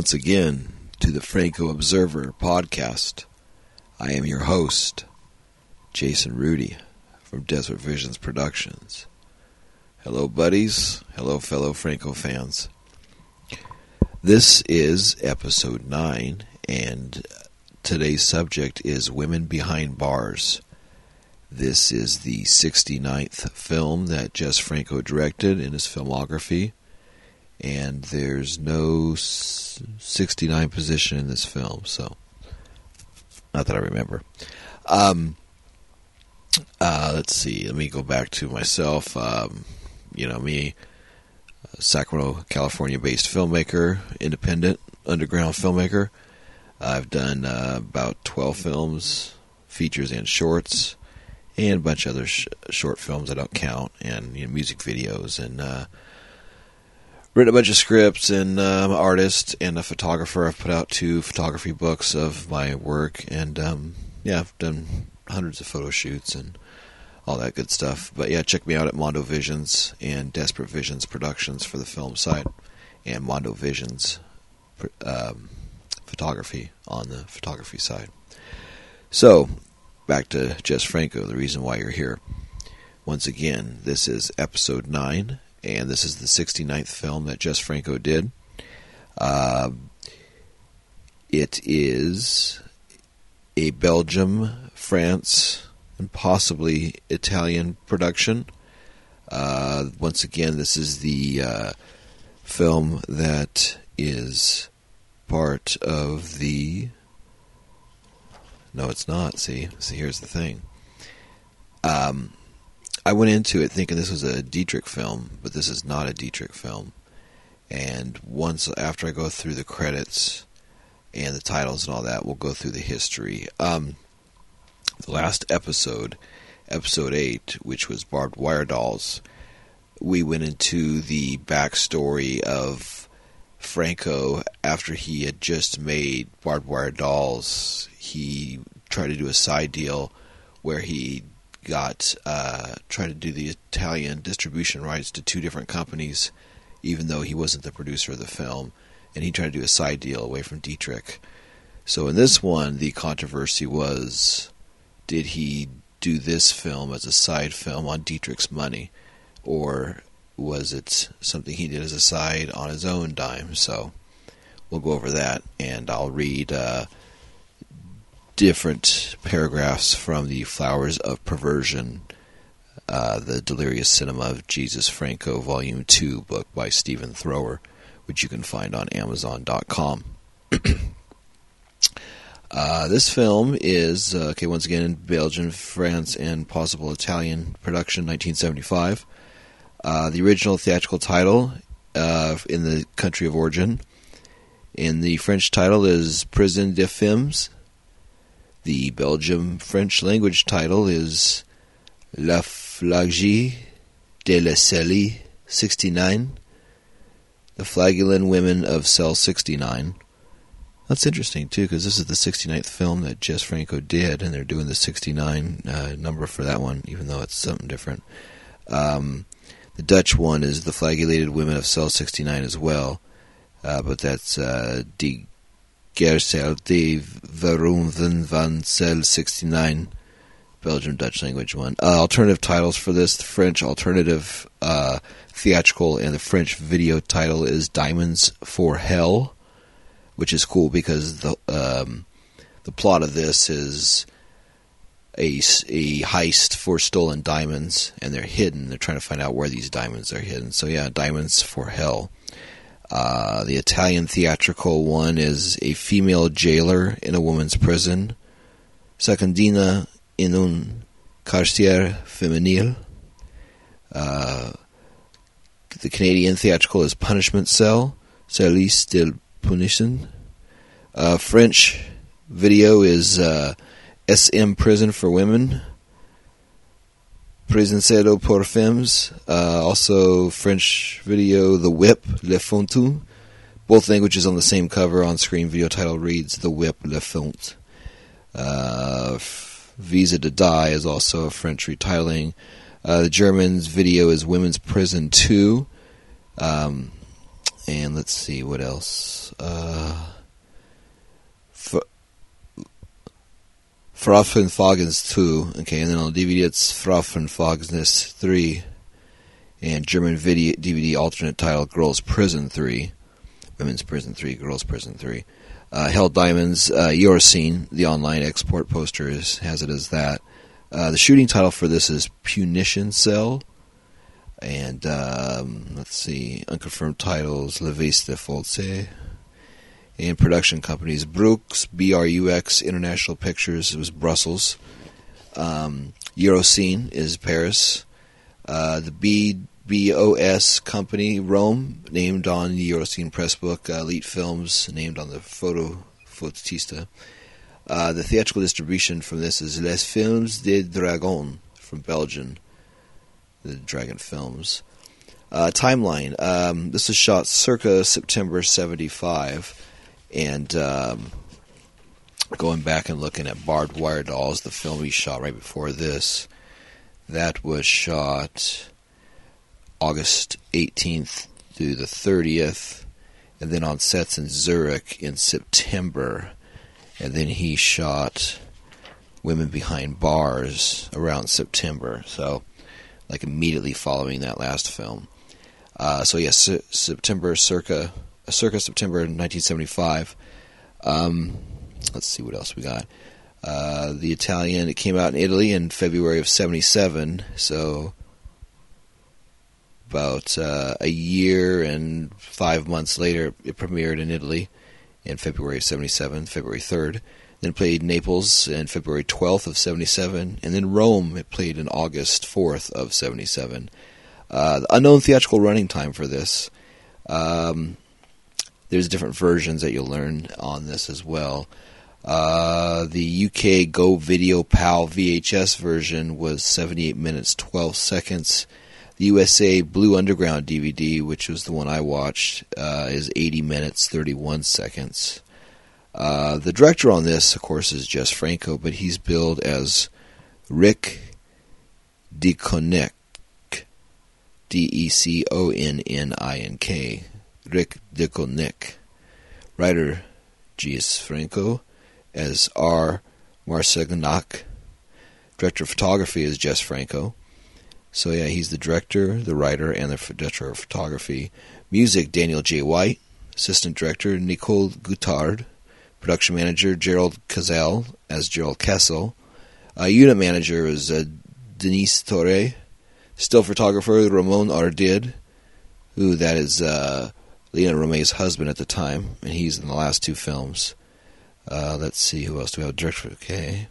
Once again to the Franco Observer podcast. I am your host, Jason Rudy from Desert Visions Productions. Hello, buddies. Hello, fellow Franco fans. This is episode 9, and today's subject is Women Behind Bars. This is the 69th film that Jess Franco directed in his filmography and there's no 69 position in this film, so not that I remember. Um, uh, let's see. Let me go back to myself. Um, you know, me, Sacramento, California-based filmmaker, independent underground filmmaker. I've done uh, about 12 films, features and shorts, and a bunch of other sh- short films I don't count, and you know, music videos and. Uh, written a bunch of scripts and um, artist and a photographer. I've put out two photography books of my work, and um, yeah, I've done hundreds of photo shoots and all that good stuff. But yeah, check me out at Mondo Visions and Desperate Visions Productions for the film side, and Mondo Visions um, photography on the photography side. So, back to Jess Franco, the reason why you're here. Once again, this is episode 9 and this is the 69th film that Jess Franco did. Uh, it is a Belgium, France, and possibly Italian production. Uh, once again, this is the uh, film that is part of the. No, it's not. See, see, here's the thing. Um, I went into it thinking this was a Dietrich film, but this is not a Dietrich film. And once after I go through the credits and the titles and all that, we'll go through the history. Um, the last episode, episode eight, which was barbed wire dolls, we went into the backstory of Franco after he had just made barbed wire dolls. He tried to do a side deal where he got uh, tried to do the Italian distribution rights to two different companies, even though he wasn't the producer of the film, and he tried to do a side deal away from Dietrich. So in this one, the controversy was, did he do this film as a side film on Dietrich's money, or was it something he did as a side on his own dime? So we'll go over that, and I'll read. Uh, different paragraphs from the Flowers of Perversion, uh, the Delirious Cinema of Jesus Franco, Volume 2 book by Stephen Thrower, which you can find on Amazon.com. uh, this film is, uh, okay, once again in Belgian, France, and possible Italian production, 1975. Uh, the original theatrical title uh, in the country of origin. In the French title is Prison des Femmes, the Belgium French language title is La Flagie de la Celle 69, The Flagellan Women of Cell 69. That's interesting, too, because this is the 69th film that Jess Franco did, and they're doing the 69 uh, number for that one, even though it's something different. Um, the Dutch one is The Flagellated Women of Cell 69 as well, uh, but that's uh, D. Gercel de Verhoeven van Cel 69, Belgian Dutch language one. Uh, alternative titles for this the French alternative uh, theatrical and the French video title is Diamonds for Hell, which is cool because the um, the plot of this is a, a heist for stolen diamonds and they're hidden. They're trying to find out where these diamonds are hidden. So yeah, Diamonds for Hell. Uh, the Italian theatrical one is a female jailer in a woman's prison. Secondina in un carciere femminile. Uh, the Canadian theatrical is Punishment Cell, Service de Punition. Uh, French video is uh, SM Prison for Women. Présencedo pour Femmes, uh, also French video The Whip, Le Fontu. Both languages on the same cover on screen. Video title reads The Whip, Le Font. Uh, Visa to Die is also a French retitling. Uh, the German's video is Women's Prison 2. Um, and let's see what else. Uh, Frauenfagnes 2, okay, and then on DVD it's Frauenfagnes 3, and German video, DVD alternate title Girls Prison 3, Women's Prison 3, Girls Prison 3. Uh, Hell Diamonds, uh, Eurocine, the online export poster is, has it as that. Uh, the shooting title for this is Punition Cell. And um, let's see, unconfirmed titles Le Veste False. And production companies Brooks, BRUX, International Pictures, it was Brussels. Um, Eurocine is Paris. Uh, the B BOS company, Rome, named on the Eurocine press book. Uh, Elite Films, named on the photo Photista. Uh, the theatrical distribution from this is Les Films de Dragon from Belgium. The Dragon Films. Uh, timeline. Um, this was shot circa September 75. And um, going back and looking at Barbed Wire Dolls, the film he shot right before this, that was shot August 18th through the 30th, and then on sets in Zurich in September, and then he shot Women Behind Bars around September, so like immediately following that last film. Uh, so yes, yeah, September circa circa September 1975. Um, let's see what else we got. Uh, the Italian it came out in Italy in February of '77, so about uh, a year and five months later, it premiered in Italy in February of 77, February 3rd. Then played Naples in February 12th of 77. And then Rome, it played in August 4th of 77. Uh, unknown theatrical running time for this. Um, there's different versions that you'll learn on this as well. Uh, the UK Go Video PAL VHS version was 78 minutes 12 seconds. The USA Blue Underground DVD, which was the one I watched, uh, is 80 minutes 31 seconds. Uh, the director on this, of course, is Jess Franco, but he's billed as Rick Deconnink. D E C O N N I N K. Rick Deconnink. Writer Jess Franco as R. Marcegnac. Director of photography is Jess Franco. So yeah, he's the director, the writer, and the director of photography. Music: Daniel J. White. Assistant director: Nicole Guttard. Production manager: Gerald Cazell as Gerald Kessel. Uh, unit manager is uh, Denise Torre. Still photographer: Ramon Ardid, who that is uh, Lina Romay's husband at the time, and he's in the last two films. Uh, let's see who else do we have. Director, okay.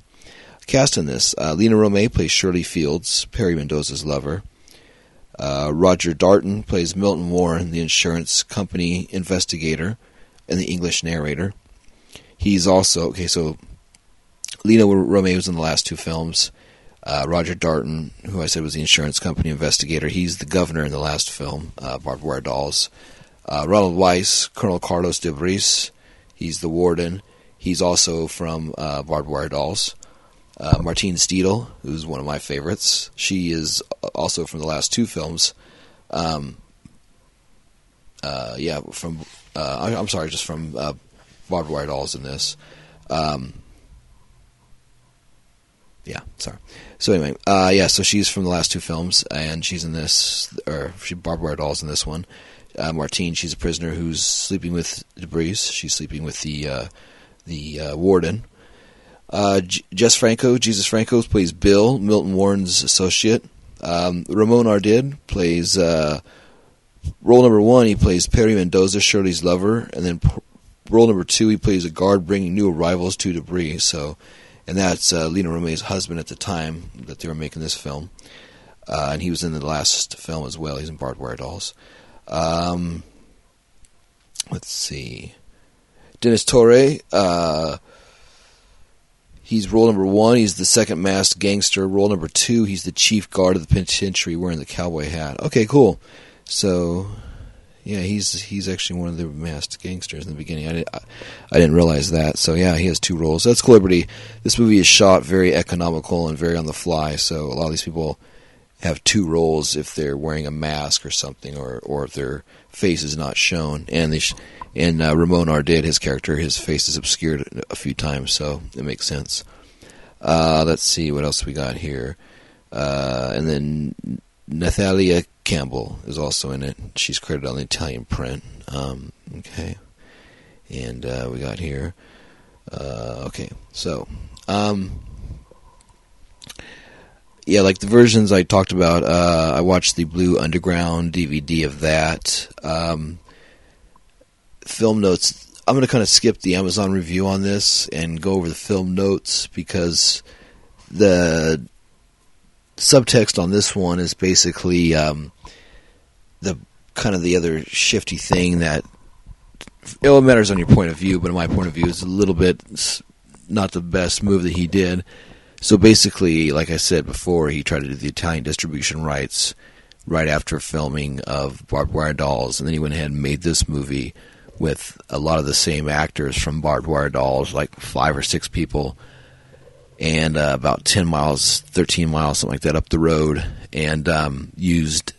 Cast in this uh, Lina Romay plays Shirley Fields, Perry Mendoza's lover. Uh, Roger Darton plays Milton Warren, the insurance company investigator and the English narrator. He's also okay. So Lina Romay was in the last two films. Uh, Roger Darton, who I said was the insurance company investigator, he's the governor in the last film, uh, Barbed Wire Dolls. Uh, Ronald Weiss, Colonel Carlos de Bris, he's the warden. He's also from uh, Barbed Wire Dolls. Uh, Martine Stedil, who's one of my favorites. She is also from the last two films. Um, uh, yeah, from uh, I'm sorry, just from uh, Barbed Wire Dolls in this. Um, yeah, sorry. So anyway, uh, yeah, so she's from the last two films, and she's in this, or she Wire Dolls in this one. Uh, Martine, she's a prisoner who's sleeping with de Bris. She's sleeping with the uh, the uh, warden. Uh, J- Jess Franco, Jesus Franco plays Bill, Milton Warren's associate. Um, Ramon Ardid plays uh, role number one. He plays Perry Mendoza, Shirley's lover, and then p- role number two, he plays a guard bringing new arrivals to de Bris. So, and that's uh, Lina Romay's husband at the time that they were making this film, and he was in the last film as well. He's in Barbed Wire Dolls. Um, let's see, Dennis Torre. Uh, He's role number one. He's the second masked gangster. Role number two. He's the chief guard of the penitentiary, wearing the cowboy hat. Okay, cool. So, yeah, he's he's actually one of the masked gangsters in the beginning. I, didn't, I, I didn't realize that. So yeah, he has two roles. That's Liberty. This movie is shot very economical and very on the fly. So a lot of these people have two roles if they're wearing a mask or something, or or if their face is not shown. And they sh- and uh, Ramon Ardid, his character, his face is obscured a few times, so it makes sense. Uh, let's see what else we got here. Uh, and then Nathalia Campbell is also in it. She's credited on the Italian print. Um, okay. And uh, we got here. Uh, okay, so. Um, yeah, like the versions I talked about, uh, I watched the Blue Underground DVD of that. Um, film notes. I'm going to kind of skip the Amazon review on this and go over the film notes because the subtext on this one is basically um, the kind of the other shifty thing that it matters on your point of view, but in my point of view, is a little bit not the best move that he did. So basically, like I said before, he tried to do the Italian distribution rights right after filming of Barbed Wire Dolls, and then he went ahead and made this movie with a lot of the same actors from Barbed Wire Dolls, like five or six people, and uh, about 10 miles, 13 miles, something like that, up the road, and um, used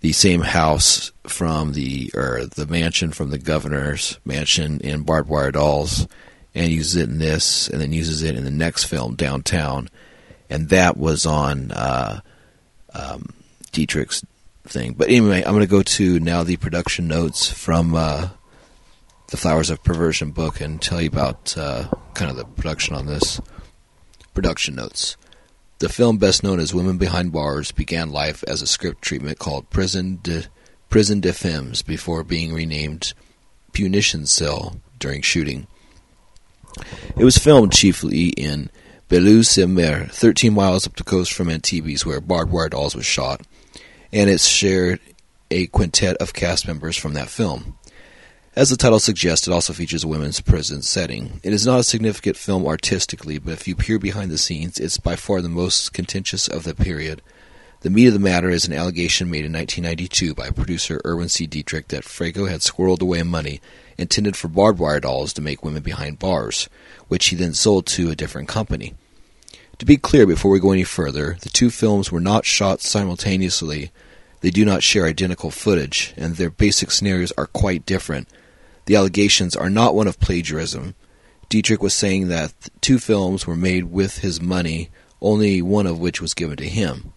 the same house from the or the mansion from the governor's mansion in Barbed Wire Dolls, and uses it in this, and then uses it in the next film, Downtown, and that was on uh, um, Dietrich's thing. But anyway, I'm going to go to now the production notes from uh, the Flowers of Perversion book and tell you about uh, kind of the production on this. Production notes. The film, best known as Women Behind Bars, began life as a script treatment called Prison de, Prison de Femmes before being renamed Punition Cell during shooting. It was filmed chiefly in Beaulieu-sur-Mer, 13 miles up the coast from Antibes, where Barbed Wire Dolls was shot, and it shared a quintet of cast members from that film. As the title suggests, it also features a women's prison setting. It is not a significant film artistically, but if you peer behind the scenes, it's by far the most contentious of the period. The meat of the matter is an allegation made in 1992 by producer Erwin C. Dietrich that Franco had squirreled away money intended for barbed wire dolls to make women behind bars, which he then sold to a different company. To be clear before we go any further, the two films were not shot simultaneously. They do not share identical footage, and their basic scenarios are quite different the allegations are not one of plagiarism. Dietrich was saying that two films were made with his money, only one of which was given to him.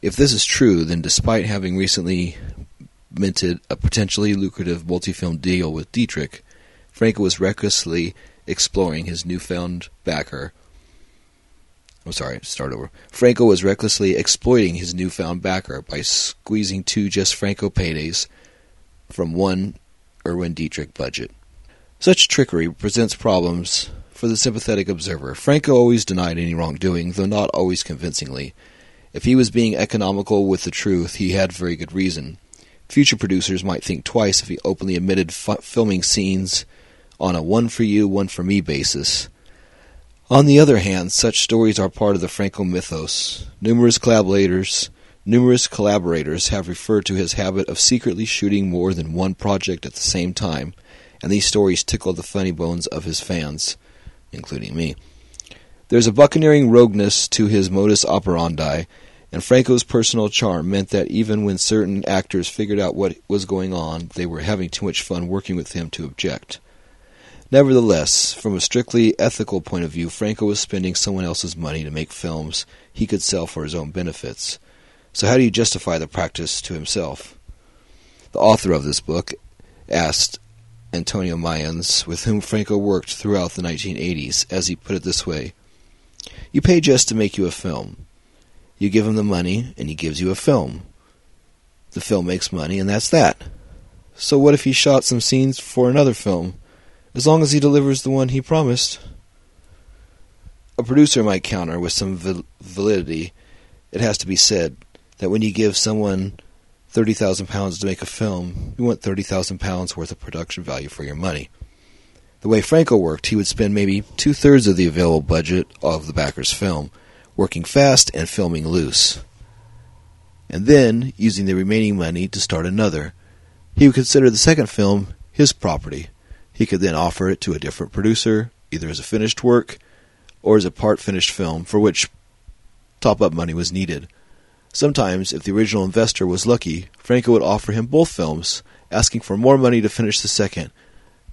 If this is true, then despite having recently minted a potentially lucrative multi-film deal with Dietrich, Franco was recklessly exploring his newfound backer. I'm sorry, start over. Franco was recklessly exploiting his newfound backer by squeezing two just Franco paydays from one Erwin Dietrich budget. Such trickery presents problems for the sympathetic observer. Franco always denied any wrongdoing, though not always convincingly. If he was being economical with the truth, he had very good reason. Future producers might think twice if he openly admitted filming scenes on a one for you, one for me basis. On the other hand, such stories are part of the Franco mythos. Numerous collaborators Numerous collaborators have referred to his habit of secretly shooting more than one project at the same time, and these stories tickle the funny bones of his fans, including me. There's a buccaneering rogueness to his modus operandi, and Franco's personal charm meant that even when certain actors figured out what was going on, they were having too much fun working with him to object. Nevertheless, from a strictly ethical point of view, Franco was spending someone else's money to make films he could sell for his own benefits. So, how do you justify the practice to himself? The author of this book asked Antonio Mayans, with whom Franco worked throughout the 1980s, as he put it this way You pay just to make you a film. You give him the money, and he gives you a film. The film makes money, and that's that. So, what if he shot some scenes for another film? As long as he delivers the one he promised. A producer might counter with some validity. It has to be said that when you give someone thirty thousand pounds to make a film, you want thirty thousand pounds worth of production value for your money. The way Franco worked, he would spend maybe two thirds of the available budget of the backer's film, working fast and filming loose. And then, using the remaining money to start another, he would consider the second film his property. He could then offer it to a different producer, either as a finished work or as a part finished film for which top up money was needed. Sometimes, if the original investor was lucky, Franco would offer him both films, asking for more money to finish the second.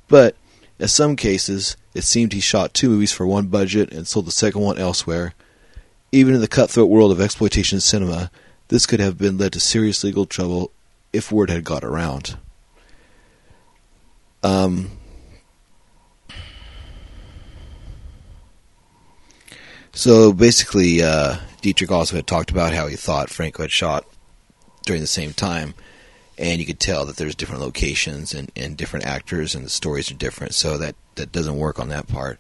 But, in some cases, it seemed he shot two movies for one budget and sold the second one elsewhere. Even in the cutthroat world of exploitation cinema, this could have been led to serious legal trouble if word had got around. Um, so basically, uh, Dietrich also had talked about how he thought Franco had shot during the same time, and you could tell that there's different locations and, and different actors, and the stories are different. So that that doesn't work on that part.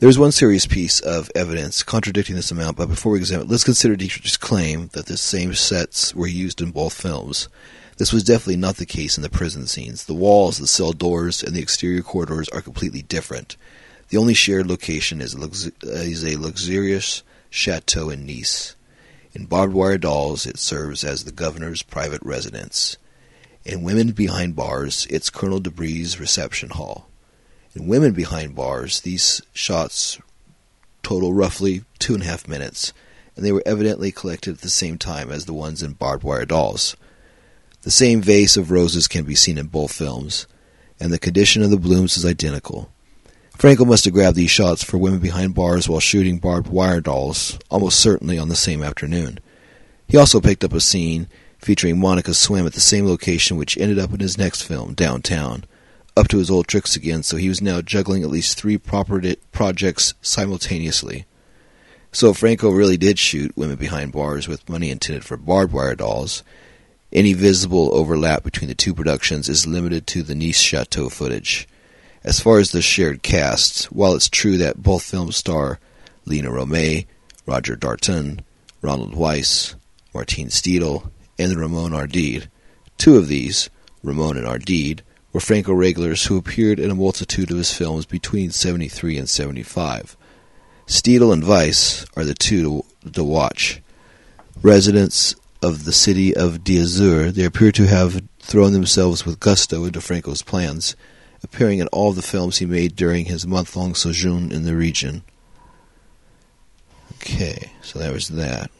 There's one serious piece of evidence contradicting this amount, but before we examine it, let's consider Dietrich's claim that the same sets were used in both films. This was definitely not the case in the prison scenes. The walls, the cell doors, and the exterior corridors are completely different. The only shared location is, is a luxurious chateau in Nice. In Barbed Wire Dolls, it serves as the governor's private residence. In Women Behind Bars, it's Colonel Debris' reception hall. In Women Behind Bars, these shots total roughly two and a half minutes, and they were evidently collected at the same time as the ones in Barbed Wire Dolls. The same vase of roses can be seen in both films, and the condition of the blooms is identical. Franco must have grabbed these shots for Women Behind Bars while shooting Barbed Wire Dolls, almost certainly on the same afternoon. He also picked up a scene featuring Monica Swim at the same location which ended up in his next film, Downtown. Up to his old tricks again, so he was now juggling at least three projects simultaneously. So Franco really did shoot Women Behind Bars with money intended for Barbed Wire Dolls, any visible overlap between the two productions is limited to the Nice Chateau footage. As far as the shared cast, while it's true that both films star Lina Romay, Roger Darton, Ronald Weiss, Martine Stedil, and Ramon Ardid, two of these, Ramon and Ardid, were Franco regulars who appeared in a multitude of his films between 73 and 75. Stedil and Weiss are the two to, watch. Residents of the city of d'Azur, they appear to have thrown themselves with gusto into Franco's plans, appearing in all the films he made during his month-long sojourn in the region. Okay, so that was that.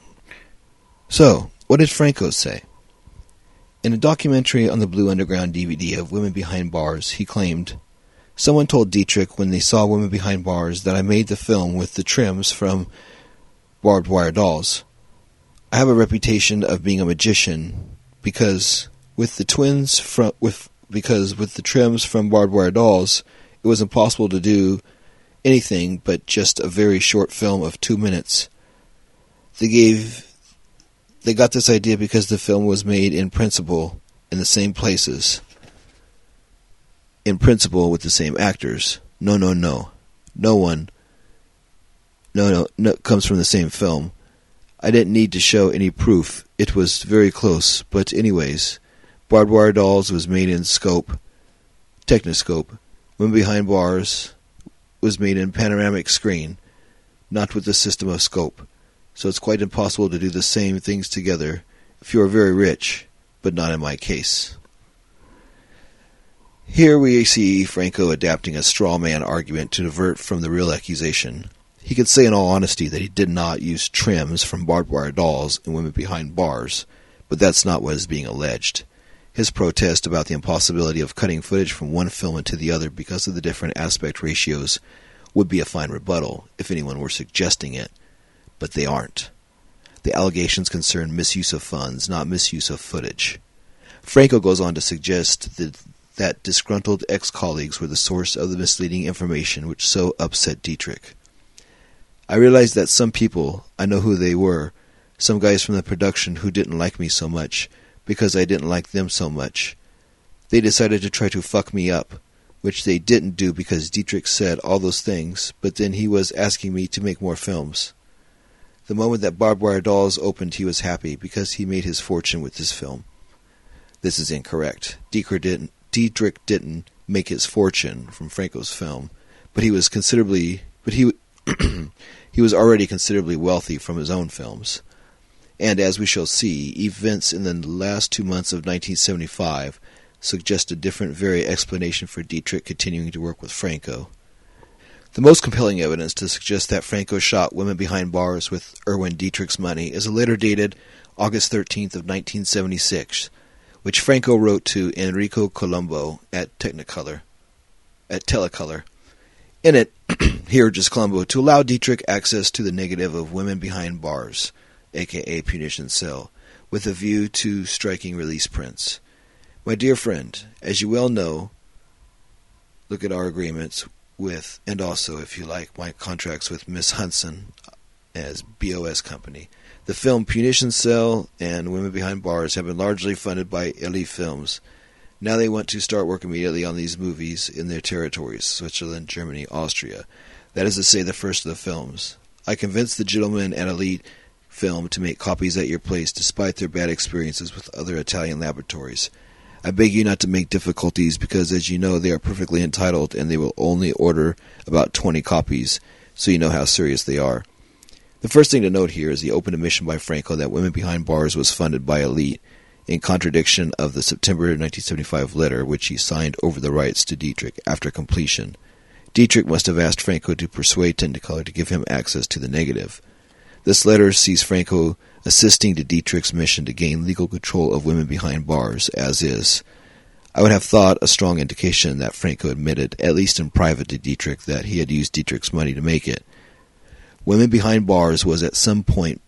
So, what did Franco say? In a documentary on the Blue Underground DVD of Women Behind Bars, he claimed, Someone told Dietrich when they saw Women Behind Bars that I made the film with the trims from Barbed Wire Dolls. I have a reputation of being a magician because with the twins from with because with the trims from Barbed Wire Dolls, it was impossible to do anything but just a very short film of two minutes. They gave they got this idea because the film was made in principle in the same places. In principle with the same actors. No no no. No one no no no comes from the same film. I didn't need to show any proof. It was very close. But anyways, Barbed Wire Dolls was made in scope, Techniscope. Women Behind Bars was made in panoramic screen, not with the system of scope. So it's quite impossible to do the same things together if you are very rich, but not in my case. Here we see Franco adapting a straw man argument to divert from the real accusation. He could say in all honesty that he did not use trims from barbed wire dolls and women behind bars, but that's not what is being alleged. His protest about the impossibility of cutting footage from one film into the other because of the different aspect ratios would be a fine rebuttal if anyone were suggesting it, but they aren't. The allegations concern misuse of funds, not misuse of footage. Franco goes on to suggest that, that disgruntled ex colleagues were the source of the misleading information which so upset Dietrich. I realized that some people, I know who they were, some guys from the production who didn't like me so much because I didn't like them so much. They decided to try to fuck me up, which they didn't do because Dietrich said all those things, but then he was asking me to make more films. The moment that Barbed Wire Dolls opened, he was happy because he made his fortune with this film. This is incorrect. Dietrich didn't, Dietrich didn't make his fortune from Franco's film, but he was considerably, but he he was already considerably wealthy from his own films. And as we shall see, events in the last two months of 1975 suggest a different very explanation for Dietrich continuing to work with Franco. The most compelling evidence to suggest that Franco shot Women Behind Bars with Erwin Dietrich's money is a letter dated August 13th of 1976, which Franco wrote to Enrico Colombo at Technicolor, at Telecolor. In it, he urges Colombo to allow Dietrich access to the negative of Women Behind Bars, aka Punition Cell, with a view to striking release prints. My dear friend, as you well know, look at our agreements with, and also, if you like, my contracts with Miss Hudson as BOS Company. The film Punition Cell and Women Behind Bars have been largely funded by Elite Films. Now they want to start work immediately on these movies in their territories Switzerland, Germany, Austria. That is to say, the first of the films. I convinced the gentlemen at Elite Film to make copies at your place despite their bad experiences with other Italian laboratories. I beg you not to make difficulties because, as you know, they are perfectly entitled and they will only order about 20 copies, so you know how serious they are. The first thing to note here is the open admission by Franco that Women Behind Bars was funded by Elite, in contradiction of the September 1975 letter which he signed over the rights to Dietrich after completion. Dietrich must have asked Franco to persuade Technicolor to give him access to the negative. This letter sees Franco assisting to Dietrich's mission to gain legal control of women behind bars, as is. I would have thought a strong indication that Franco admitted, at least in private to Dietrich, that he had used Dietrich's money to make it. Women Behind Bars was at some point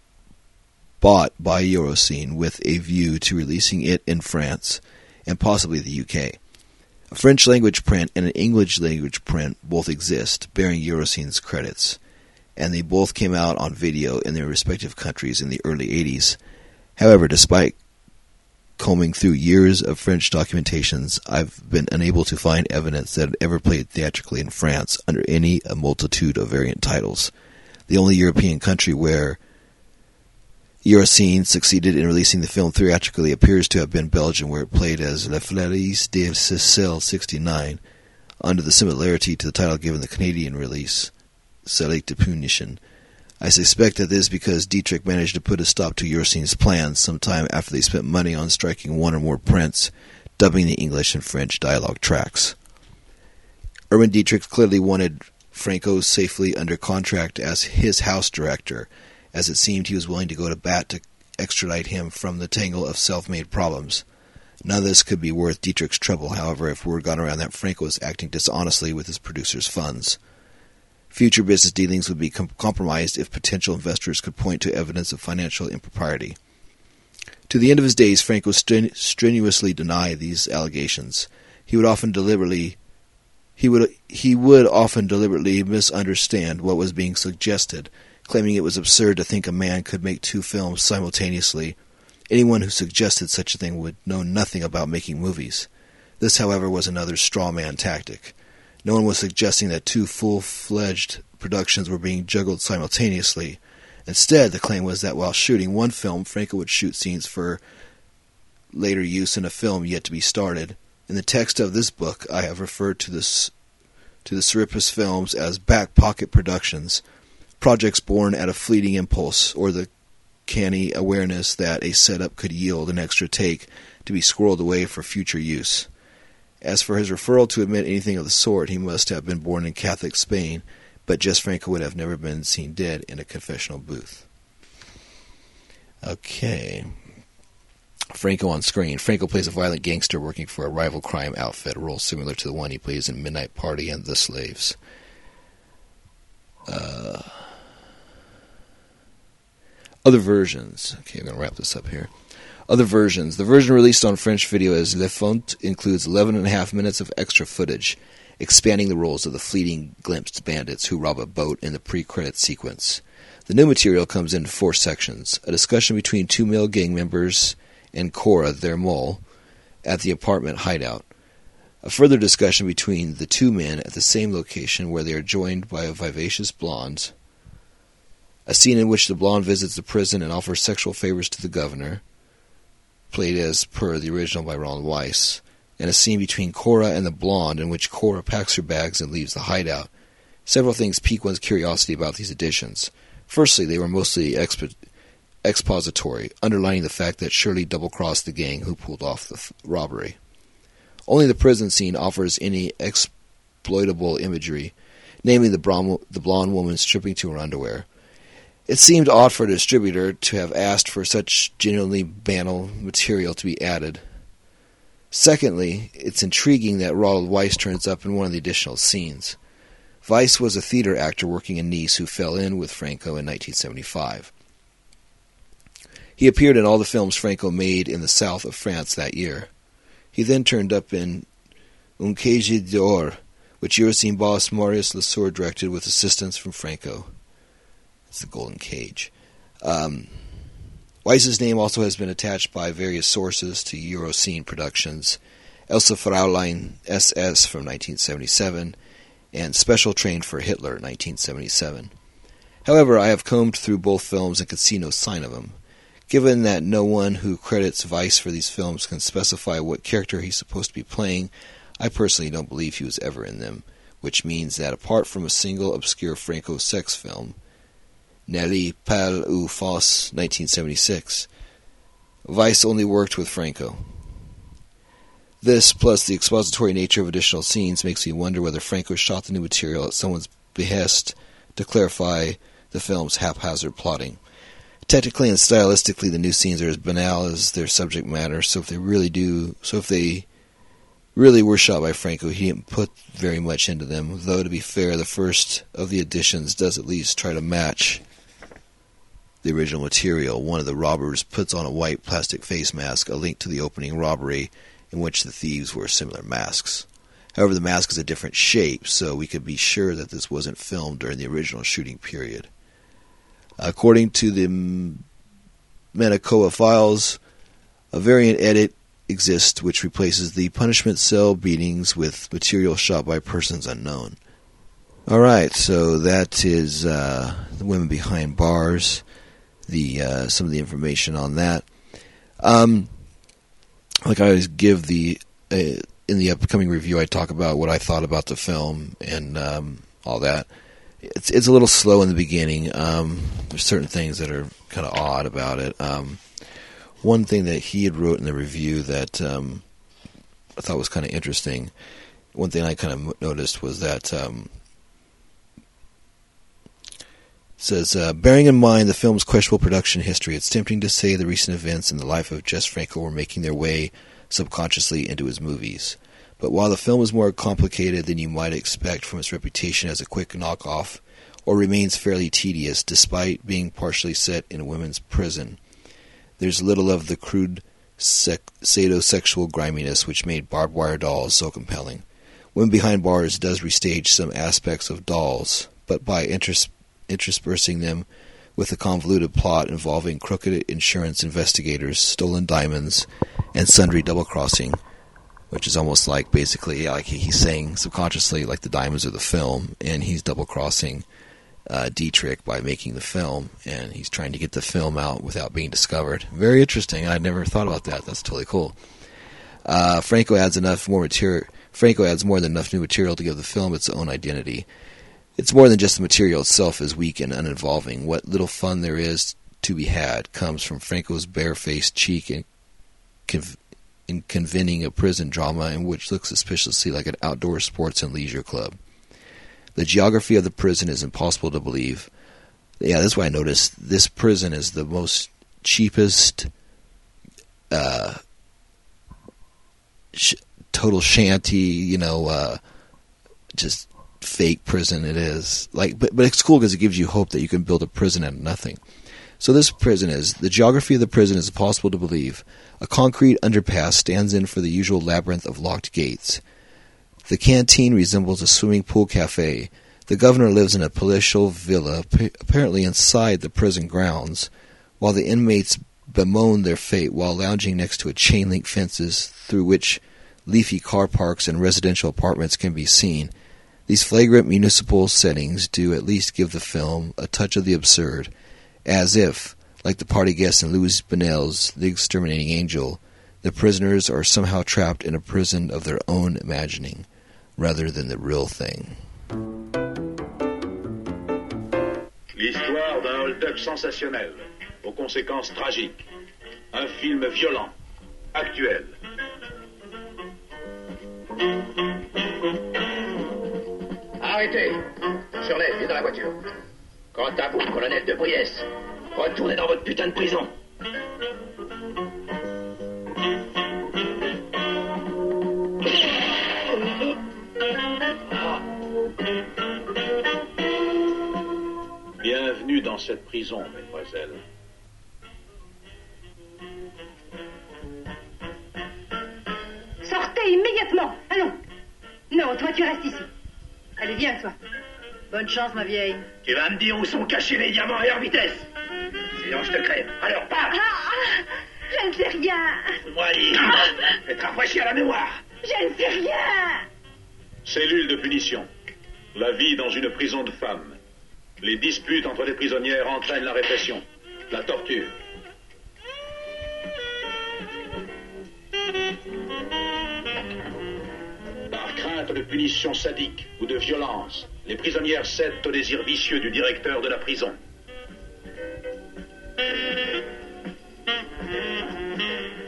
bought by Eurocine with a view to releasing it in France and possibly the UK. A French language print and an English language print both exist, bearing Eurocine's credits and they both came out on video in their respective countries in the early 80s. However, despite combing through years of French documentations, I've been unable to find evidence that it ever played theatrically in France under any a multitude of variant titles. The only European country where Eurocine succeeded in releasing the film theatrically appears to have been Belgium, where it played as La Fleuriste de Cécile 69, under the similarity to the title given the Canadian release select punition. I suspect that this is because Dietrich managed to put a stop to Eurocine's plans sometime after they spent money on striking one or more prints, dubbing the English and French dialogue tracks. Erwin Dietrich clearly wanted Franco safely under contract as his house director, as it seemed he was willing to go to bat to extradite him from the tangle of self-made problems. None of this could be worth Dietrich's trouble, however, if word got around that Franco was acting dishonestly with his producer's funds. Future business dealings would be com- compromised if potential investors could point to evidence of financial impropriety. To the end of his days, Franco stren- strenuously denied these allegations. He would often deliberately he would he would often deliberately misunderstand what was being suggested, claiming it was absurd to think a man could make two films simultaneously. Anyone who suggested such a thing would know nothing about making movies. This, however, was another straw man tactic. No one was suggesting that two full-fledged productions were being juggled simultaneously. Instead, the claim was that while shooting one film, Franco would shoot scenes for later use in a film yet to be started. In the text of this book, I have referred to this to the Sirius films as back pocket productions, projects born at a fleeting impulse or the canny awareness that a setup could yield an extra take to be squirreled away for future use. As for his referral to admit anything of the sort, he must have been born in Catholic Spain, but Jess Franco would have never been seen dead in a confessional booth. Okay. Franco on screen. Franco plays a violent gangster working for a rival crime outfit, a role similar to the one he plays in Midnight Party and The Slaves. Uh, other versions. Okay, I'm going to wrap this up here. Other versions. The version released on French video as Le Font includes 11 and a half minutes of extra footage, expanding the roles of the fleeting glimpsed bandits who rob a boat in the pre-credit sequence. The new material comes in four sections: a discussion between two male gang members and Cora, their mole, at the apartment hideout. A further discussion between the two men at the same location where they are joined by a vivacious blonde. A scene in which the blonde visits the prison and offers sexual favors to the governor played as per the original by Ron Weiss, and a scene between Cora and the blonde in which Cora packs her bags and leaves the hideout. Several things pique one's curiosity about these additions. Firstly, they were mostly expo- expository, underlining the fact that Shirley double-crossed the gang who pulled off the th- robbery. Only the prison scene offers any exploitable imagery, namely the, brom- the blonde woman stripping to her underwear. It seemed odd for a distributor to have asked for such genuinely banal material to be added. Secondly, it's intriguing that Ronald Weiss turns up in one of the additional scenes. Weiss was a theater actor working in Nice who fell in with Franco in 1975. He appeared in all the films Franco made in the south of France that year. He then turned up in Un Cage d'Or, which Eurocine boss Marius Lesoeur directed with assistance from Franco. It's the Golden Cage. Um, Weiss's name also has been attached by various sources to Eurocine Productions, Elsa Fraulein SS from 1977, and Special Train for Hitler 1977. However, I have combed through both films and could see no sign of him. Given that no one who credits Weiss for these films can specify what character he's supposed to be playing, I personally don't believe he was ever in them, which means that apart from a single obscure Franco sex film, Nelly Pal ou Fausse 1976, Weiss only worked with Franco. This, plus the expository nature of additional scenes, makes me wonder whether Franco shot the new material at someone's behest to clarify the film's haphazard plotting. Technically and stylistically, the new scenes are as banal as their subject matter. So if they really do, so if they really were shot by Franco, he didn't put very much into them. Though to be fair, the first of the additions does at least try to match the original material. One of the robbers puts on a white plastic face mask, a link to the opening robbery, in which the thieves wear similar masks. However, the mask is a different shape, so we could be sure that this wasn't filmed during the original shooting period. According to the Manacoa files, a variant edit exists which replaces the punishment cell beatings with material shot by persons unknown. All right, so that is uh, the women behind bars. The uh, some of the information on that. Um, like I always give the uh, in the upcoming review, I talk about what I thought about the film and um, all that. It's it's a little slow in the beginning. Um, there's certain things that are kind of odd about it. Um, one thing that he had wrote in the review that um, I thought was kind of interesting. One thing I kind of noticed was that um, says, uh, bearing in mind the film's questionable production history, it's tempting to say the recent events in the life of Jess Franco were making their way subconsciously into his movies. But while the film is more complicated than you might expect from its reputation as a quick knockoff, or remains fairly tedious despite being partially set in a women's prison, there's little of the crude sec- sadosexual griminess which made Barbed Wire Dolls so compelling. Women Behind Bars does restage some aspects of Dolls, but by inters- interspersing them with a convoluted plot involving crooked insurance investigators, stolen diamonds, and sundry double crossing, which is almost like basically like he's saying subconsciously like the diamonds are the film, and he's double crossing uh, Dietrich by making the film, and he's trying to get the film out without being discovered. Very interesting. I'd never thought about that. That's totally cool. Uh, Franco adds enough more material. Franco adds more than enough new material to give the film its own identity. It's more than just the material itself is weak and uninvolving. What little fun there is to be had comes from Franco's barefaced cheek and conv- in convening a prison drama in which looks suspiciously like an outdoor sports and leisure club. The geography of the prison is impossible to believe. Yeah, that's why I noticed this prison is the most cheapest uh, sh- total shanty, you know, uh, just fake prison it is. Like, but but it's cool because it gives you hope that you can build a prison out of nothing. So this prison is the geography of the prison is impossible to believe. A concrete underpass stands in for the usual labyrinth of locked gates. The canteen resembles a swimming pool cafe. The governor lives in a palatial villa, apparently inside the prison grounds, while the inmates bemoan their fate while lounging next to a chain link fences through which leafy car parks and residential apartments can be seen. These flagrant municipal settings do at least give the film a touch of the absurd, as if, like the party guests in Louis Buñuel's The Exterminating Angel, the prisoners are somehow trapped in a prison of their own imagining, rather than the real thing. L'histoire d'un hold-up sensationnel, aux conséquences tragiques. Un film violent, actuel. Arrêtez Shirley, viens dans la voiture. Quant à vous, colonel de Briès, retournez dans votre putain de prison. Bienvenue dans cette prison, mesdemoiselles. Sortez immédiatement Allons Non, toi tu restes ici. Allez, viens, toi. Bonne chance, ma vieille. Tu vas me dire où sont cachés les diamants et leur vitesse. Sinon, je te crève. Alors, paf ah, je ne sais rien Moi, dire. Faites rafraîchir la mémoire. Je ne sais rien Cellule de punition. La vie dans une prison de femmes. Les disputes entre les prisonnières entraînent la répression. La torture. De punition sadique ou de violence, les prisonnières cèdent au désir vicieux du directeur de la prison.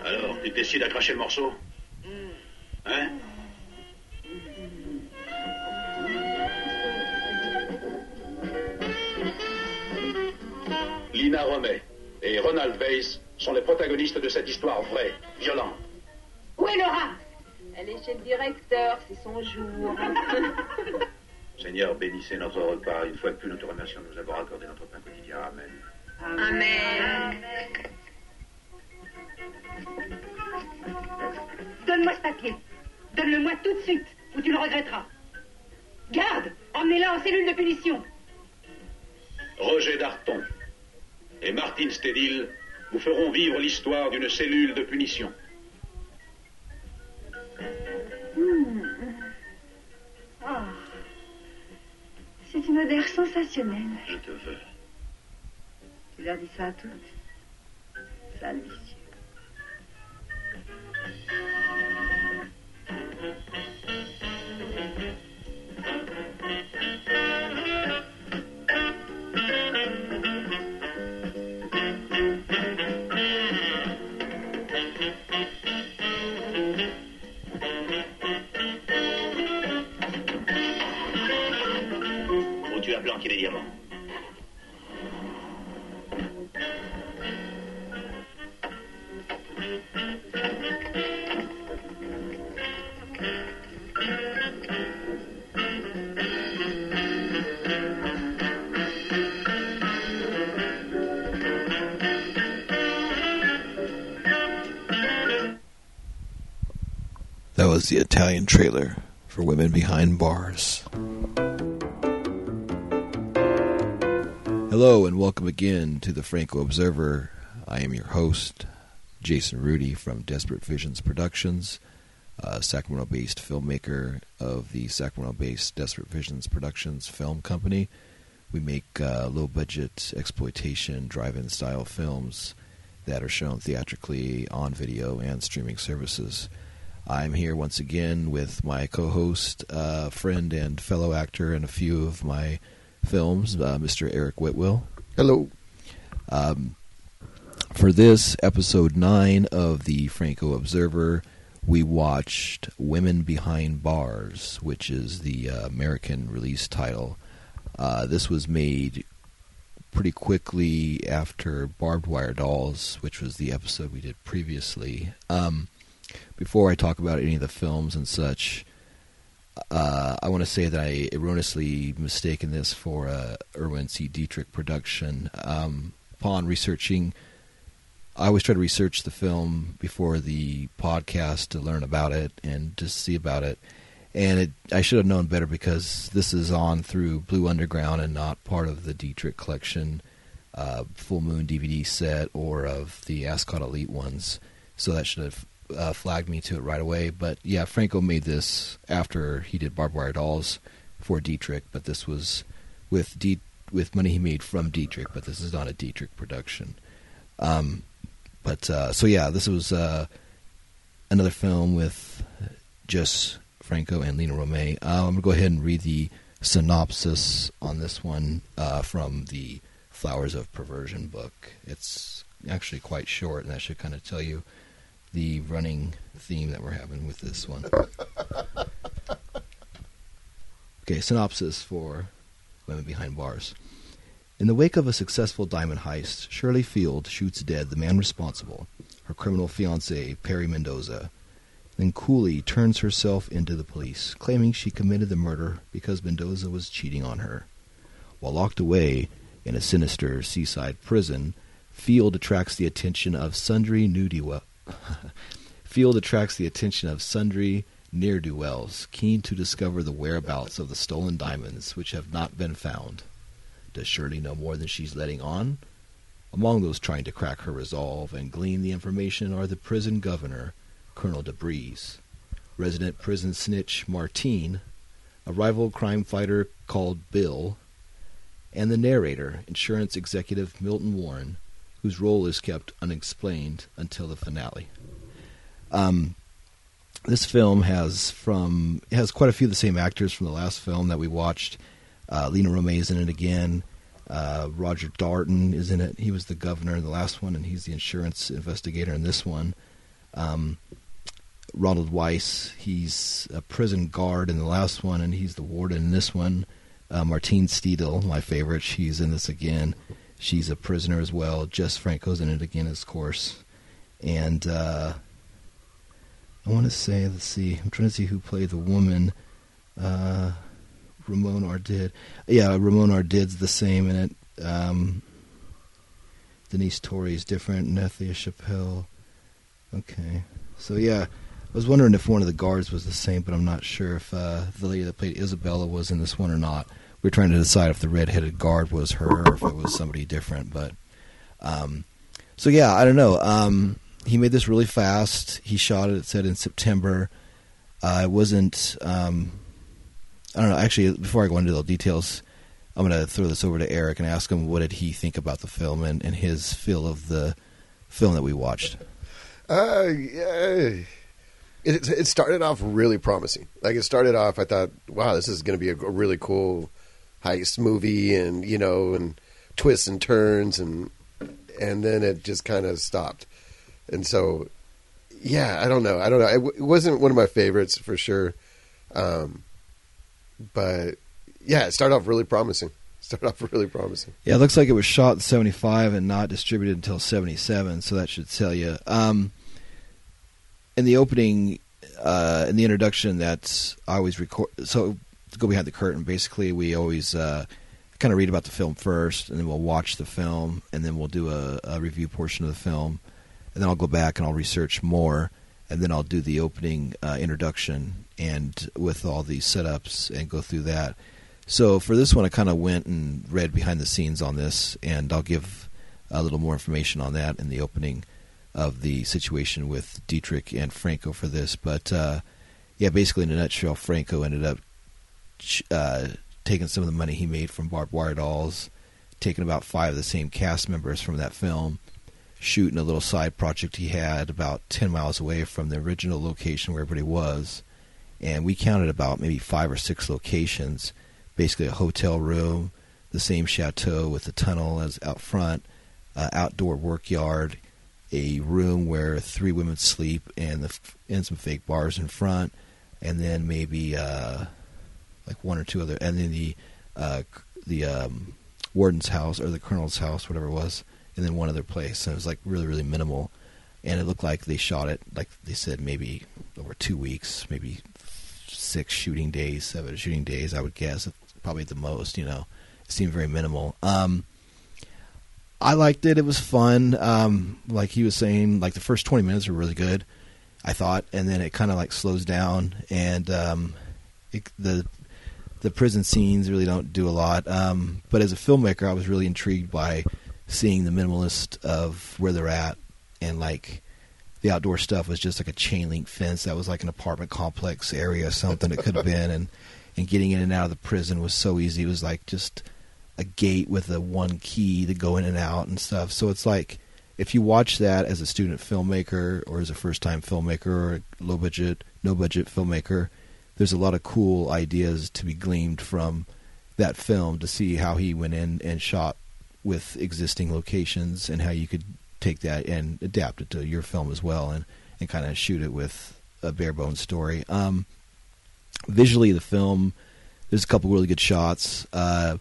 Alors, tu décides à cracher le morceau Hein Lina Romet et Ronald Weiss sont les protagonistes de cette histoire vraie, son jour. Seigneur, bénissez notre repas. Une fois de plus, nous te remercions de nous avoir accordé notre pain quotidien. Amen. Amen. Donne-moi ce papier. Donne-le-moi tout de suite, ou tu le regretteras. Garde Emmenez-la en cellule de punition. Roger Darton et Martine Stédil vous feront vivre l'histoire d'une cellule de punition. Sensationnelle. Je te veux. Tu leur dis ça à toutes. Sale les diamants That was the Italian trailer for Women Behind Bars. Hello and welcome again to the Franco Observer. I am your host, Jason Rudy from Desperate Visions Productions, a Sacramento based filmmaker of the Sacramento based Desperate Visions Productions film company. We make uh, low budget exploitation drive in style films that are shown theatrically on video and streaming services. I'm here once again with my co host, uh, friend, and fellow actor and a few of my films, uh, Mr. Eric Whitwell. Hello. Um, for this episode 9 of the Franco Observer, we watched Women Behind Bars, which is the uh, American release title. Uh, this was made pretty quickly after Barbed Wire Dolls, which was the episode we did previously. Um, before I talk about any of the films and such, uh, I want to say that I erroneously mistaken this for a Erwin C. Dietrich production. Um, upon researching, I always try to research the film before the podcast to learn about it and to see about it. And it, I should have known better because this is on through Blue Underground and not part of the Dietrich collection, uh, Full Moon DVD set, or of the Ascot Elite ones. So that should have uh, flagged me to it right away. But yeah, Franco made this after he did Barbed Wire Dolls for Dietrich, but this was with D- with money he made from Dietrich, but this is not a Dietrich production. Um, but uh, so yeah, this was uh, another film with just Franco and Lina Romay. Uh, I'm gonna go ahead and read the synopsis on this one uh, from the Flowers of Perversion book. It's actually quite short, and that should kind of tell you the running theme that we're having with this one. okay, synopsis for Women Behind Bars. In the wake of a successful diamond heist, Shirley Field shoots dead the man responsible, her criminal fiance, Perry Mendoza, then coolly turns herself into the police, claiming she committed the murder because Mendoza was cheating on her. While locked away in a sinister seaside prison, Field attracts the attention of sundry nudie Field attracts the attention of sundry ne'er-do-wells, keen to discover the whereabouts of the stolen diamonds which have not been found. Does Shirley know more than she's letting on? Among those trying to crack her resolve and glean the information are the prison governor, Colonel DeBreeze, resident prison snitch Martine, a rival crime fighter called Bill, and the narrator, insurance executive Milton Warren, whose role is kept unexplained until the finale. Um, this film has from has quite a few of the same actors from the last film that we watched. Uh, Lina Romay is in it again. Uh, Roger Darton is in it. He was the governor in the last one, and he's the insurance investigator in this one. Um, Ronald Weiss, he's a prison guard in the last one, and he's the warden in this one. Uh, Martine Stedil, my favorite, she's in this again. She's a prisoner as well. Jess Franco's in it again, of course. And uh, I want to say, let's see, I'm trying to see who played the woman. Uh, Ramon Ardid. Yeah, Ramon Ardid's the same in it. Um, Denise Torrey is different. Nethia Chappelle. Okay. So, yeah, I was wondering if one of the guards was the same, but I'm not sure if uh, the lady that played Isabella was in this one or not. We are trying to decide if the red-headed guard was her or if it was somebody different. But um, so yeah, I don't know. Um, he made this really fast. He shot it. It said in September. Uh, it wasn't. Um, I don't know. Actually, before I go into the details, I'm going to throw this over to Eric and ask him what did he think about the film and, and his feel of the film that we watched. Uh, yeah. It, it started off really promising. Like it started off, I thought, wow, this is going to be a really cool heist movie, and you know, and twists and turns, and and then it just kind of stopped. And so, yeah, I don't know. I don't know. It, w- it wasn't one of my favorites for sure. Um, but yeah, it started off really promising. Started off really promising. Yeah, it looks like it was shot in '75 and not distributed until '77, so that should tell you. Um, in the opening, uh, in the introduction, that's I always record. So to go behind the curtain, basically, we always uh, kind of read about the film first, and then we'll watch the film, and then we'll do a, a review portion of the film and then I'll go back and I'll research more, and then I'll do the opening uh, introduction and with all these setups and go through that. So for this one, I kind of went and read behind the scenes on this, and I'll give a little more information on that in the opening of the situation with Dietrich and Franco for this. But uh, yeah, basically in a nutshell, Franco ended up uh, taking some of the money he made from barbed wire dolls, taking about five of the same cast members from that film, shooting a little side project he had about 10 miles away from the original location where everybody was. And we counted about maybe five or six locations basically a hotel room, the same chateau with the tunnel as out front, uh, outdoor work yard, a room where three women sleep, and the and some fake bars in front, and then maybe uh, like one or two other, and then the uh, the um, warden's house or the colonel's house, whatever it was, and then one other place. And it was like really, really minimal. And it looked like they shot it, like they said, maybe over two weeks, maybe six shooting days, seven shooting days, I would guess, probably the most, you know. It seemed very minimal. Um, I liked it. It was fun. Um, like he was saying, like the first 20 minutes were really good, I thought. And then it kind of like slows down. And um, it, the the prison scenes really don't do a lot. Um, but as a filmmaker, I was really intrigued by seeing the minimalist of where they're at and like the outdoor stuff was just like a chain link fence that was like an apartment complex area something it could have been and and getting in and out of the prison was so easy it was like just a gate with a one key to go in and out and stuff so it's like if you watch that as a student filmmaker or as a first time filmmaker or a low budget no budget filmmaker there's a lot of cool ideas to be gleaned from that film to see how he went in and shot with existing locations and how you could take that and adapt it to your film as well and, and kind of shoot it with a bare bones story. Um, visually, the film, there's a couple really good shots. Uh,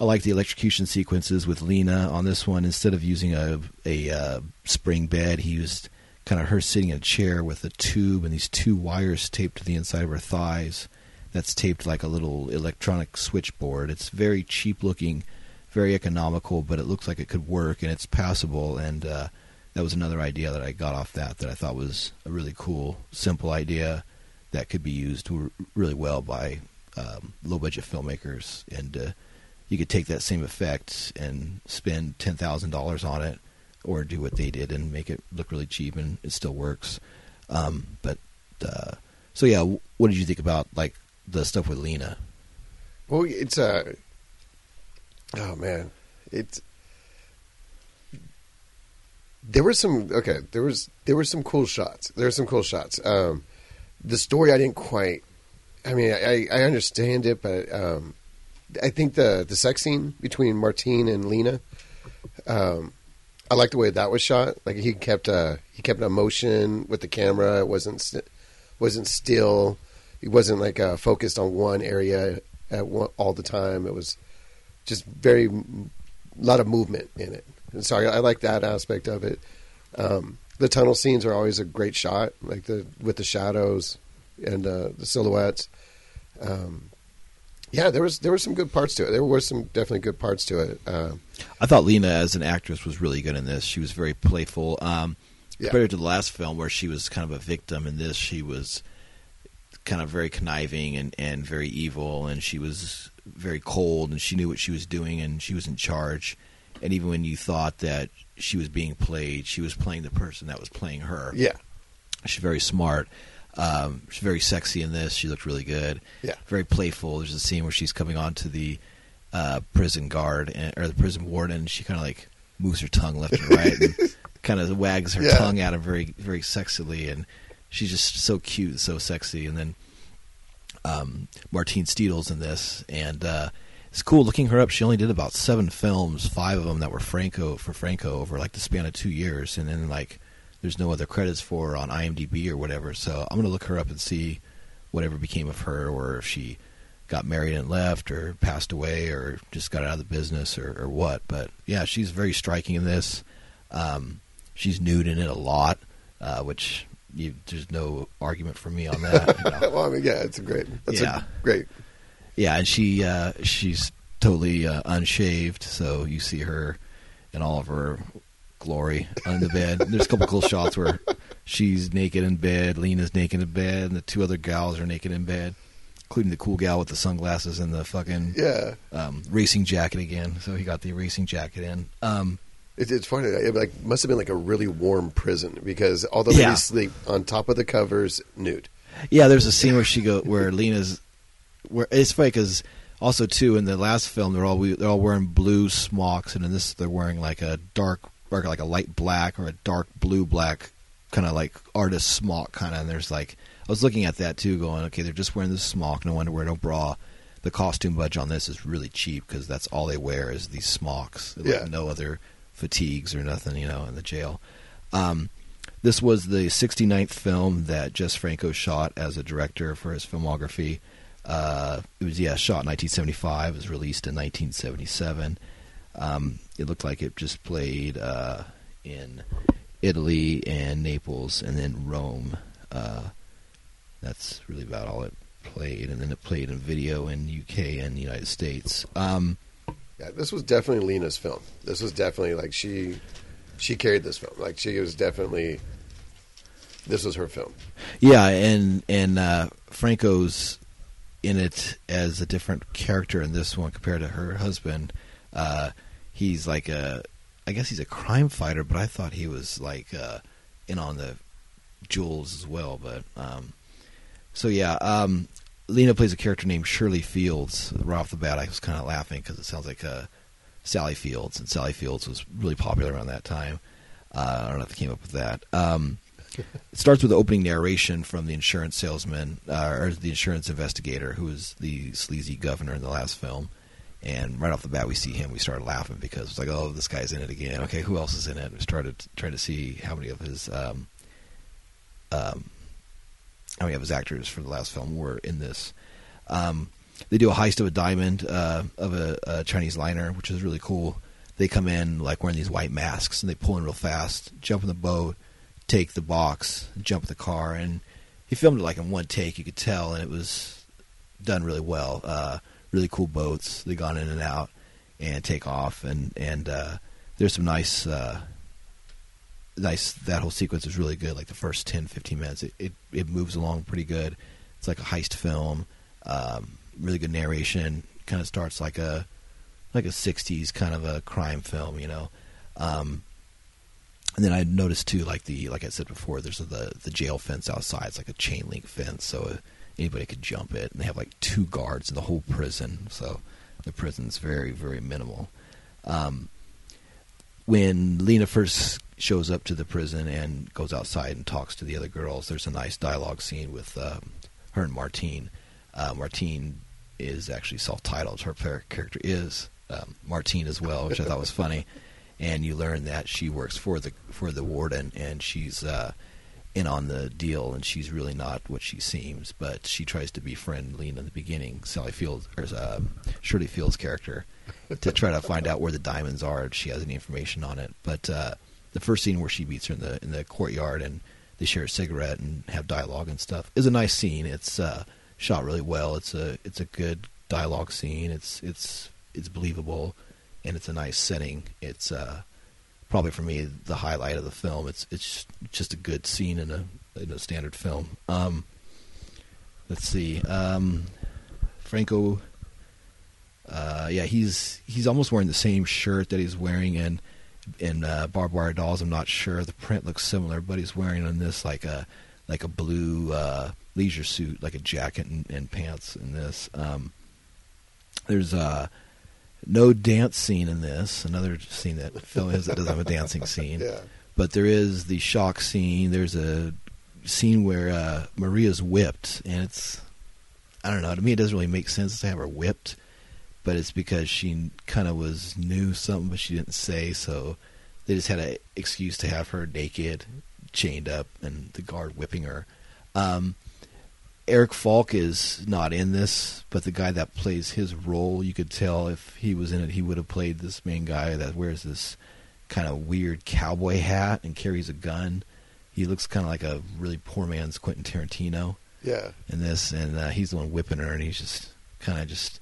I like the electrocution sequences with Lina on this one. Instead of using a a uh, spring bed, he used kind of her sitting in a chair with a tube and these two wires taped to the inside of her thighs. That's taped like a little electronic switchboard. It's very cheap looking, very economical, but it looks like it could work and it's passable. And uh, that was another idea that I got off that that I thought was a really cool, simple idea that could be used really well by um, low budget filmmakers. And uh, you could take that same effect and spend ten thousand dollars on it, or do what they did and make it look really cheap and it still works. Um, but uh, so yeah, what did you think about like the stuff with Lina? Well, it's a. Uh, oh man, it's. There were some okay. There was there were some cool shots. There were some cool shots. Um, the story I didn't quite. I mean, I, I understand it, but um, I think the the sex scene between Martine and Lina. Um, I like the way that was shot. Like he kept uh, he kept a motion with the camera. It wasn't st- wasn't still. He wasn't like uh, focused on one area at one, all the time. It was just very a lot of movement in it. And so I, I like that aspect of it. Um, the tunnel scenes are always a great shot, like the with the shadows and uh, the silhouettes. Um, yeah, there was there were some good parts to it. There were some definitely good parts to it. Uh, I thought Lina as an actress was really good in this. She was very playful. Um, Yeah. Compared to the last film where she was kind of a victim, in this she was kind of very conniving and, and very evil, and she was very cold, and she knew what she was doing, and she was in charge. And even when you thought that she was being played, she was playing the person that was playing her. yeah, She's very smart. Um, she's very sexy in this. She looked really good. Yeah. Very playful. There's a scene where she's coming on to the uh, prison guard and, or the prison warden. And she kind of like moves her tongue left and right and kind of wags her Yeah. tongue at him very, very sexily. And she's just so cute, so sexy. And then um, Martine Stedil's in this, and uh, it's cool looking her up. She only did about seven films, five of them that were Franco for Franco over like the span of two years, and then like there's no other credits for her on IMDb or whatever. So I'm gonna look her up and see whatever became of her, or if she got married and left, or passed away, or just got out of the business, or, or what. But yeah, she's very striking in this. Um, she's nude in it a lot, uh, which you, there's no argument for me on that. you know. well, I mean, yeah, it's a great. That's Yeah. a great. Yeah, and she uh, she's totally uh, unshaved, so you see her in all of her glory on the bed. There's a couple cool shots where she's naked in bed, Lina's naked in bed, and the two other gals are naked in bed, including the cool gal with the sunglasses and the fucking Yeah, um, racing jacket again. So he got the racing jacket in. Um, It's, it's funny. It like must have been like a really warm prison because all the Yeah. sleep on top of the covers nude. Yeah, there's a scene where she go where Lina's where it's funny because also too in the last film they're all they're all wearing blue smocks and in this they're wearing like a dark or like a light black or a dark blue black kind of like artist smock kind of and there's like I was looking at that too going okay they're just wearing this smock no underwear no bra the costume budget on this is really cheap because that's all they wear is these smocks like Yeah. no other fatigues or nothing you know in the jail um, this was the 69th film that Jess Franco shot as a director for his filmography. Uh, it was yeah shot in 1975. It was released in 1977. Um, it looked like it just played uh, in Italy and Naples and then Rome. Uh, that's really about all it played, and then it played in video in UK and the United States. Um, Yeah, this was definitely Lina's film. This was definitely like she she carried this film. Like she was definitely this was her film. Yeah, and and uh, Franco's in it as a different character in this one compared to her husband. Uh, he's like a, I guess he's a crime fighter, but I thought he was like uh, in on the jewels as well. But um, so yeah, um, Lina plays a character named Shirley Fields. Right off the bat, I was kind of laughing because it sounds like uh, Sally Fields, and Sally Fields was really popular around that time. Uh, I don't know if they came up with that. Um, it starts with the opening narration from the insurance salesman uh, or the insurance investigator, who was the sleazy governor in the last film. And right off the bat, we see him. We started laughing because it's like, oh, this guy's in it again. Okay, who else is in it? We started trying to see how many of his um, um, how many of his actors for the last film were in this. Um, they do a heist of a diamond uh, of a, a Chinese liner, which is really cool. They come in like wearing these white masks and they pull in real fast, jump in the boat, take the box, jump the car, and he filmed it like in one take. You could tell, and it was done really well. Uh, really cool boats. They gone in and out and take off, and and uh, there's some nice. Uh, nice that whole sequence is really good like the first 10 15 minutes it, it, it moves along pretty good it's like a heist film um, really good narration kind of starts like a like a 60s kind of a crime film you know um, and then I noticed too, like the like I said before, there's the the jail fence outside. It's like a chain link fence, so anybody could jump it. And they have like two guards in the whole prison, so the prison's very very minimal. Um, when Lina first shows up to the prison and goes outside and talks to the other girls, there's a nice dialogue scene with um, her and Martine. Uh, Martine is actually self-titled. Her character is um, Martine as well, which I thought was funny. And you learn that she works for the for the warden, and she's uh, in on the deal, and she's really not what she seems. But she tries to befriend Lina in the beginning. Sally Fields, or uh, Shirley Fields' character, to try to find out where the diamonds are. If she has any information on it, but uh, the first scene where she meets her in the in the courtyard and they share a cigarette and have dialogue and stuff is a nice scene. It's uh, shot really well. It's a it's a good dialogue scene. It's it's it's believable, and it's a nice setting. It's uh, probably for me the highlight of the film. It's it's just a good scene in a in a standard film. Um, let's see, um, Franco. Uh, yeah, he's he's almost wearing the same shirt that he's wearing in in uh, Barbed Wire Dolls. I'm not sure the print looks similar, but he's wearing on this like a like a blue uh, leisure suit, like a jacket and, and pants in this. Um, there's uh, no dance scene in this. Another scene that film is that doesn't have a dancing scene. Yeah. But there is the shock scene. There's a scene where uh, Maria's whipped, and it's I don't know. To me, it doesn't really make sense to have her whipped, but it's because she kind of was knew something, but she didn't say. So they just had an excuse to have her naked, chained up, and the guard whipping her. Um, Eric Falk is not in this, but the guy that plays his role, you could tell if he was in it, he would have played this main guy that wears this kind of weird cowboy hat and carries a gun. He looks kind of like a really poor man's Quentin Tarantino Yeah. in this, and uh, he's the one whipping her, and he's just kind of just.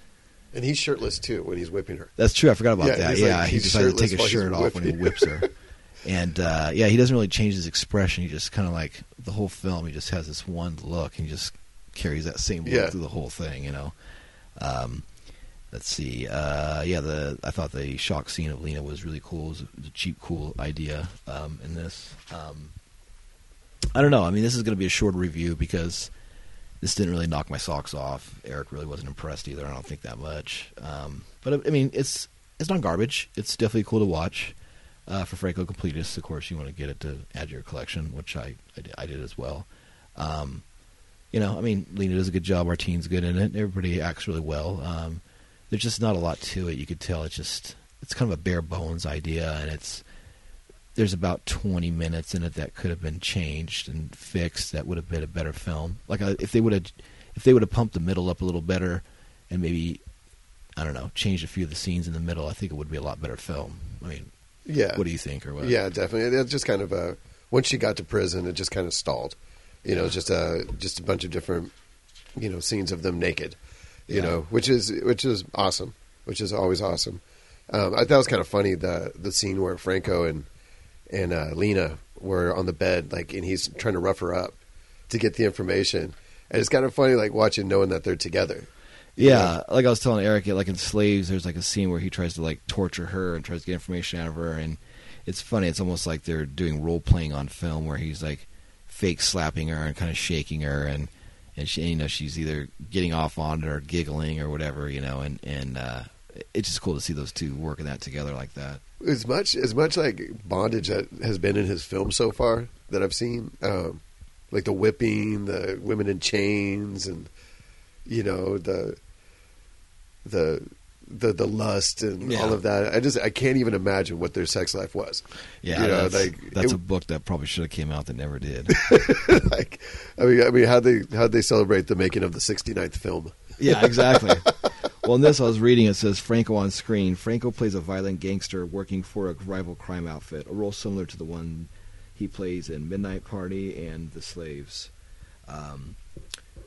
And he's shirtless too when he's whipping her. That's true. I forgot about Yeah, that. he's like- yeah, he decided to take his shirt off when he whips her. And uh, yeah, he doesn't really change his expression. He just kind of like the whole film. He just has this one look, and he just carries that same look Yeah. through the whole thing. You know. Um, let's see. Uh, yeah, the I thought the shock scene of Lina was really cool. It was a, it was a cheap, cool idea um, in this. Um, I don't know. I mean, this is going to be a short review because this didn't really knock my socks off. Eric really wasn't impressed either. I don't think that much. Um, but I mean, it's it's not garbage. It's definitely cool to watch. Uh, for Franco Completists, of course, you want to get it to add to your collection, which I I did, I did as well. Um, you know, I mean, Lina does a good job. Martine's good in it. Everybody acts really well. Um, there's just not a lot to it. You could tell it's just it's kind of a bare bones idea, and it's there's about 20 minutes in it that could have been changed and fixed. That would have been a better film. Like uh, if they would have if they would have pumped the middle up a little better, and maybe I don't know, changed a few of the scenes in the middle, I think it would be a lot better film. I mean, Yeah. what do you think, or what? Yeah, definitely. It just kind of uh, once she got to prison, it just kind of stalled. You know, just a just a bunch of different, you know, scenes of them naked. You Yeah. know, which is which is awesome, which is always awesome. Um, I thought it was kind of funny the the scene where Franco and and uh, Lina were on the bed, like, and he's trying to rough her up to get the information, and it's kind of funny, like watching knowing that they're together. Yeah, like I was telling Eric, like in Slaves, there's like a scene where he tries to like torture her and tries to get information out of her, and it's funny. It's almost like they're doing role playing on film, where he's like fake slapping her and kind of shaking her, and and she, you know, she's either getting off on it or giggling or whatever, you know, and and uh, it's just cool to see those two working that together like that. as much as much like bondage that has been in his film so far that I've seen, um, like the whipping, the women in chains, and you know the the the the lust and Yeah. all of that. I just I can't even imagine what their sex life was. Yeah, you know, that's, like that's it- a book that probably should have came out that never did. like I mean I mean how they how they celebrate the making of the 69th film. yeah, exactly. well, in this I was reading, it says Franco on screen. Franco plays a violent gangster working for a rival crime outfit, a role similar to the one he plays in Midnight Party and The Slaves. Um,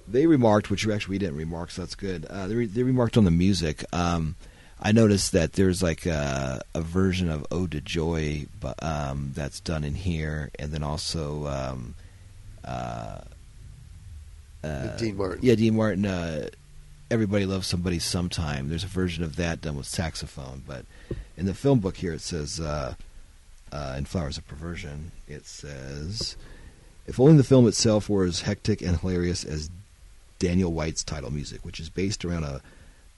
they remarked, which actually we didn't remark, so that's good. Uh, they, re- they remarked on the music. Um, I noticed that there's like a, a version of "Ode to Joy" but, um, that's done in here, and then also um, uh, uh, Dean Martin. Yeah, Dean Martin. Uh, Everybody loves somebody sometime. There's a version of that done with saxophone, but in the film book here it says uh, uh, in Flowers of Perversion it says if only the film itself were as hectic and hilarious as Daniel White's title music, which is based around a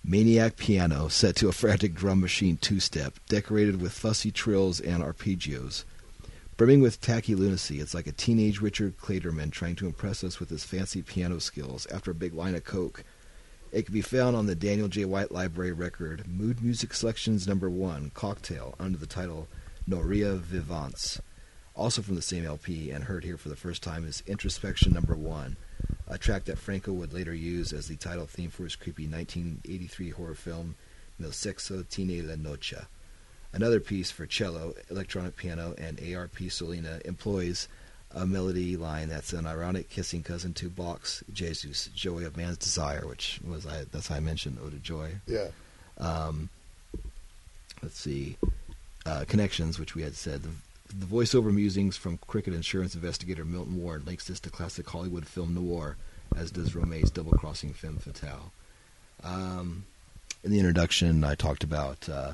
maniac piano set to a frantic drum machine two-step, decorated with fussy trills and arpeggios. Brimming with tacky lunacy, it's like a teenage Richard Clayderman trying to impress us with his fancy piano skills after a big line of coke. It can be found on the Daniel J. White Library record, Mood Music Selections Number One, Cocktail, under the title Noria Vivance. Also from the same LP and heard here for the first time is Introspection Number One, a track that Franco would later use as the title theme for his creepy 1983 horror film Mil Sexo Tiene la Noche. Another piece for cello, electronic piano, and ARP Solina employs a melody line that's an ironic kissing cousin to Bach's Jesus, Joy of Man's Desire, which was I that's how I mentioned Ode to Joy. Yeah. Um, let's see, uh, connections, which we had said. The, the voiceover musings from cricket insurance investigator Milton Ward links this to classic Hollywood film noir, as does Rome's double-crossing femme fatale. Um, in the introduction, I talked about uh,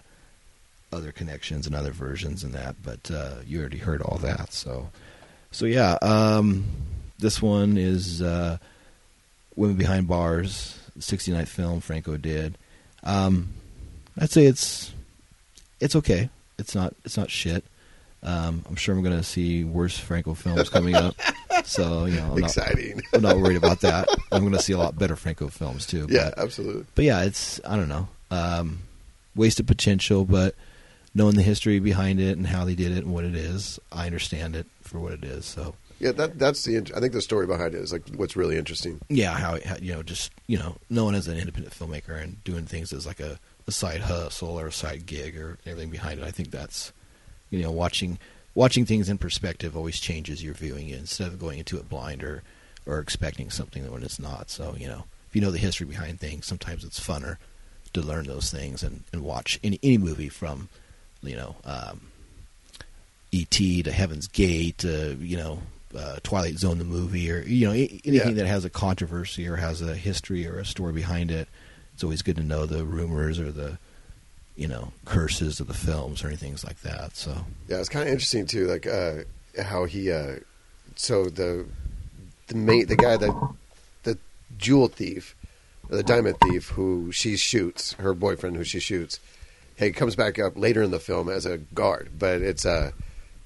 other connections and other versions and that, but uh, you already heard all that. So, so yeah, um, this one is uh, Women Behind Bars, 69th film Franco did. Um, I'd say it's it's okay. It's not it's not shit. Um, I'm sure I'm going to see worse Franco films coming up. So you know, I'm not, Exciting. I'm not worried about that. I'm going to see a lot better Franco films too. yeah, but, absolutely. but yeah, it's I don't know, um, wasted potential. But knowing the history behind it and how they did it and what it is, I understand it for what it is. So Yeah, that that's the. I think the story behind it is like what's really interesting. yeah, how, how you know, just you know, knowing as an independent filmmaker and doing things as like a, a side hustle or a side gig or everything behind it. I think that's you know, watching watching things in perspective always changes your viewing it instead of going into it blind or or expecting something when it's not. So you know, if you know the history behind things, sometimes it's funner to learn those things and, and watch any any movie from you know um, E.T. to Heaven's Gate to you know uh, Twilight Zone the movie or you know anything Yeah. that has a controversy or has a history or a story behind it. It's always good to know the rumors or the you know curses of the films or anything like that. So Yeah, it's kind of interesting too, like uh, how he. Uh, so the the main the guy that the jewel thief, the diamond thief, who she shoots, her boyfriend, who she shoots. He comes back up later in the film as a guard, but it's uh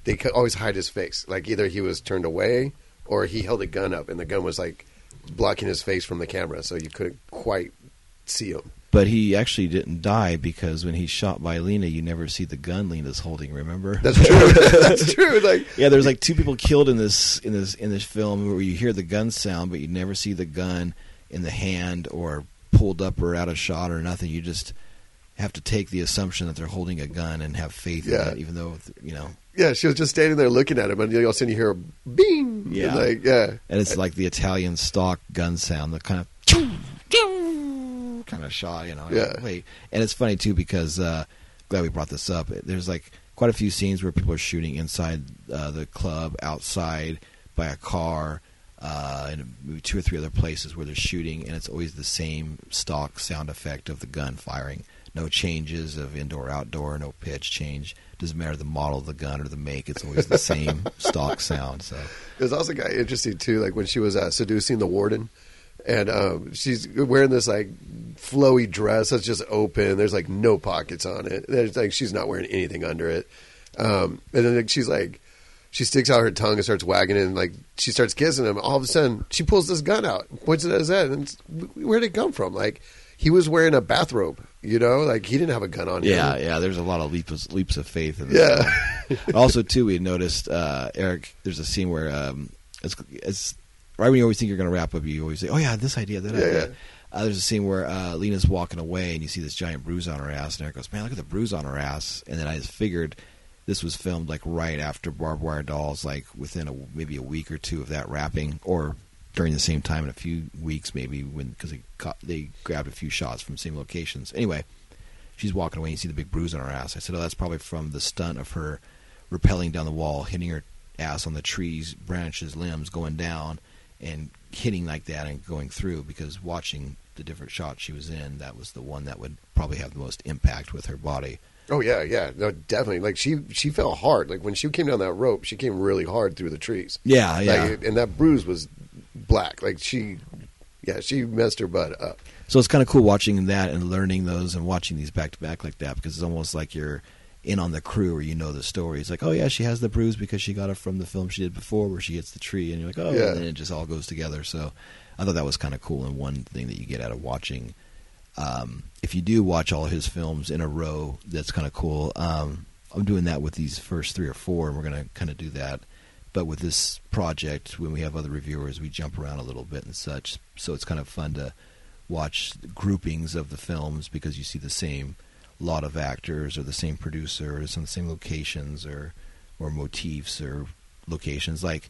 they always hide his face. Like either he was turned away or he held a gun up, and the gun was like blocking his face from the camera, so you couldn't quite see him. But he actually didn't die because when he's shot by Lina, you never see the gun Lina's holding. Remember? That's true. That's true. Like yeah, there's like two people killed in this in this in this film where you hear the gun sound, but you never see the gun in the hand or pulled up or out of shot or nothing. You just have to take the assumption that they're holding a gun and have faith Yeah. in it, even though you know. yeah, she was just standing there looking at him, and all of a sudden you hear a bing. Yeah. And like yeah. And it's like the Italian stock gun sound, the kind of kind of shot, you know. Yeah. Wait, and it's funny too because uh, glad we brought this up. There's like quite a few scenes where people are shooting inside uh, the club, outside by a car, uh, and two or three other places where they're shooting, and it's always the same stock sound effect of the gun firing. No changes of indoor, outdoor, no pitch change. Doesn't matter the model of the gun or the make. It's always the same stock sound. So It was also kind of interesting too, like when she was uh, seducing the warden, and um, she's wearing this like flowy dress that's just open. There's like no pockets on it. There's like she's not wearing anything under it. Um, and then like, she's like, she sticks out her tongue and starts wagging it, and like she starts kissing him. All of a sudden, she pulls this gun out, points it at his head, and where did it come from? Like he was wearing a bathrobe, you know, like he didn't have a gun on. him. Yeah, yeah. There's a lot of leaps leaps of faith. In this yeah, also, too, we noticed uh, Eric. There's a scene where um, it's, it's right when you always think you're going to wrap up, you always say, "Oh yeah, this idea, that Yeah, idea." yeah. Uh, there's a scene where uh, Lina's walking away, and you see this giant bruise on her ass, and Eric goes, "Man, look at the bruise on her ass." And then I just figured this was filmed like right after Barbed Wire Dolls, like within a maybe a week or two of that wrapping, or during the same time in a few weeks, maybe when because they caught, they grabbed a few shots from the same locations. Anyway, she's walking away, and you see the big bruise on her ass. I said, "Oh, that's probably from the stunt of her repelling down the wall, hitting her ass on the trees, branches, limbs, going down, and hitting like that and going through." Because watching the different shots she was in, that was the one that would probably have the most impact with her body. oh yeah, yeah, no, definitely. Like she she fell hard. Like when she came down that rope, she came really hard through the trees. Yeah, yeah. Like, and that bruise was black. Like she, yeah, she messed her butt up. So it's kind of cool watching that and learning those and watching these back to back like that because it's almost like you're in on the crew or you know the story. It's like, oh yeah, she has the bruise because she got it from the film she did before where she hits the tree, and you're like, oh, Yeah. and it just all goes together. So I thought that was kind of cool and one thing that you get out of watching. Um, if you do watch all his films in a row, that's kind of cool. Um, I'm doing that with these first three or four, and we're going to kind of do that. But with this project, when we have other reviewers, we jump around a little bit and such. So it's kind of fun to watch groupings of the films because you see the same lot of actors or the same producer or some the same locations or or motifs or locations like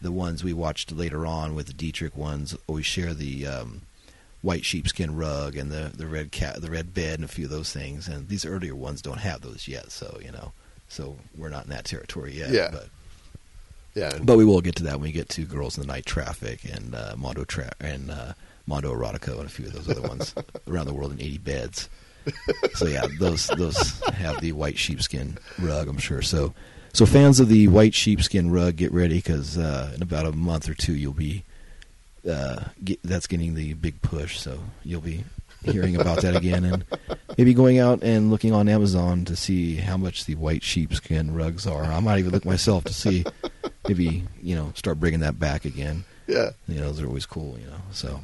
the ones we watched later on with the Dietrich ones always share the um, white sheepskin rug and the the red cat the red bed and a few of those things and these earlier ones don't have those yet so you know so we're not in that territory yet Yeah. but Yeah, but we will get to that when we get to Girls in the Night Traffic and uh, Mondo Tra- and uh, Mondo Erotico and a few of those other ones around the world in 80 beds. So yeah, those those have the white sheepskin rug, I'm sure. So so fans of the white sheepskin rug, get ready because uh, in about a month or two you'll be uh, get, that's getting the big push. So you'll be hearing about that again and maybe going out and looking on Amazon to see how much the white sheepskin rugs are. I might even look myself to see maybe you know start bringing that back again. yeah. You know, those are always cool. You know, so.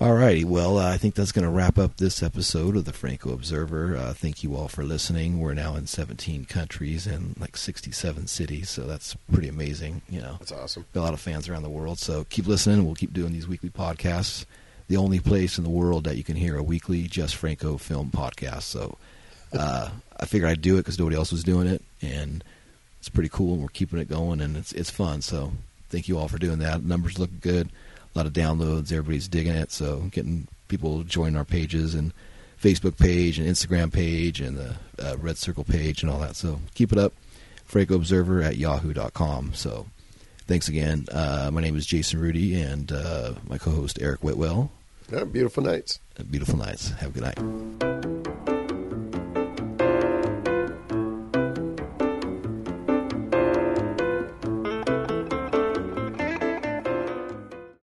Alrighty, well, uh, I think that's going to wrap up this episode of the Franco Observer. Uh, thank you all for listening. We're now in 17 countries and like 67 cities, so that's pretty amazing. You know, That's awesome. got a lot of fans around the world. So keep listening. We'll keep doing these weekly podcasts. The only place in the world that you can hear a weekly Jess Franco film podcast. So uh, I figured I'd do it because nobody else was doing it, and it's pretty cool. And we're keeping it going, and it's it's fun. So thank you all for doing that. Numbers look good. A lot of downloads. Everybody's digging it. So getting people joining our pages and Facebook page and Instagram page and the uh, Red Circle page and all that. So keep it up. Franco Observer at yahoo.com. So thanks again. Uh, my name is Jason Rudy and uh, my co host Eric Whitwell. Yeah, beautiful nights. Beautiful nights. Have a good night.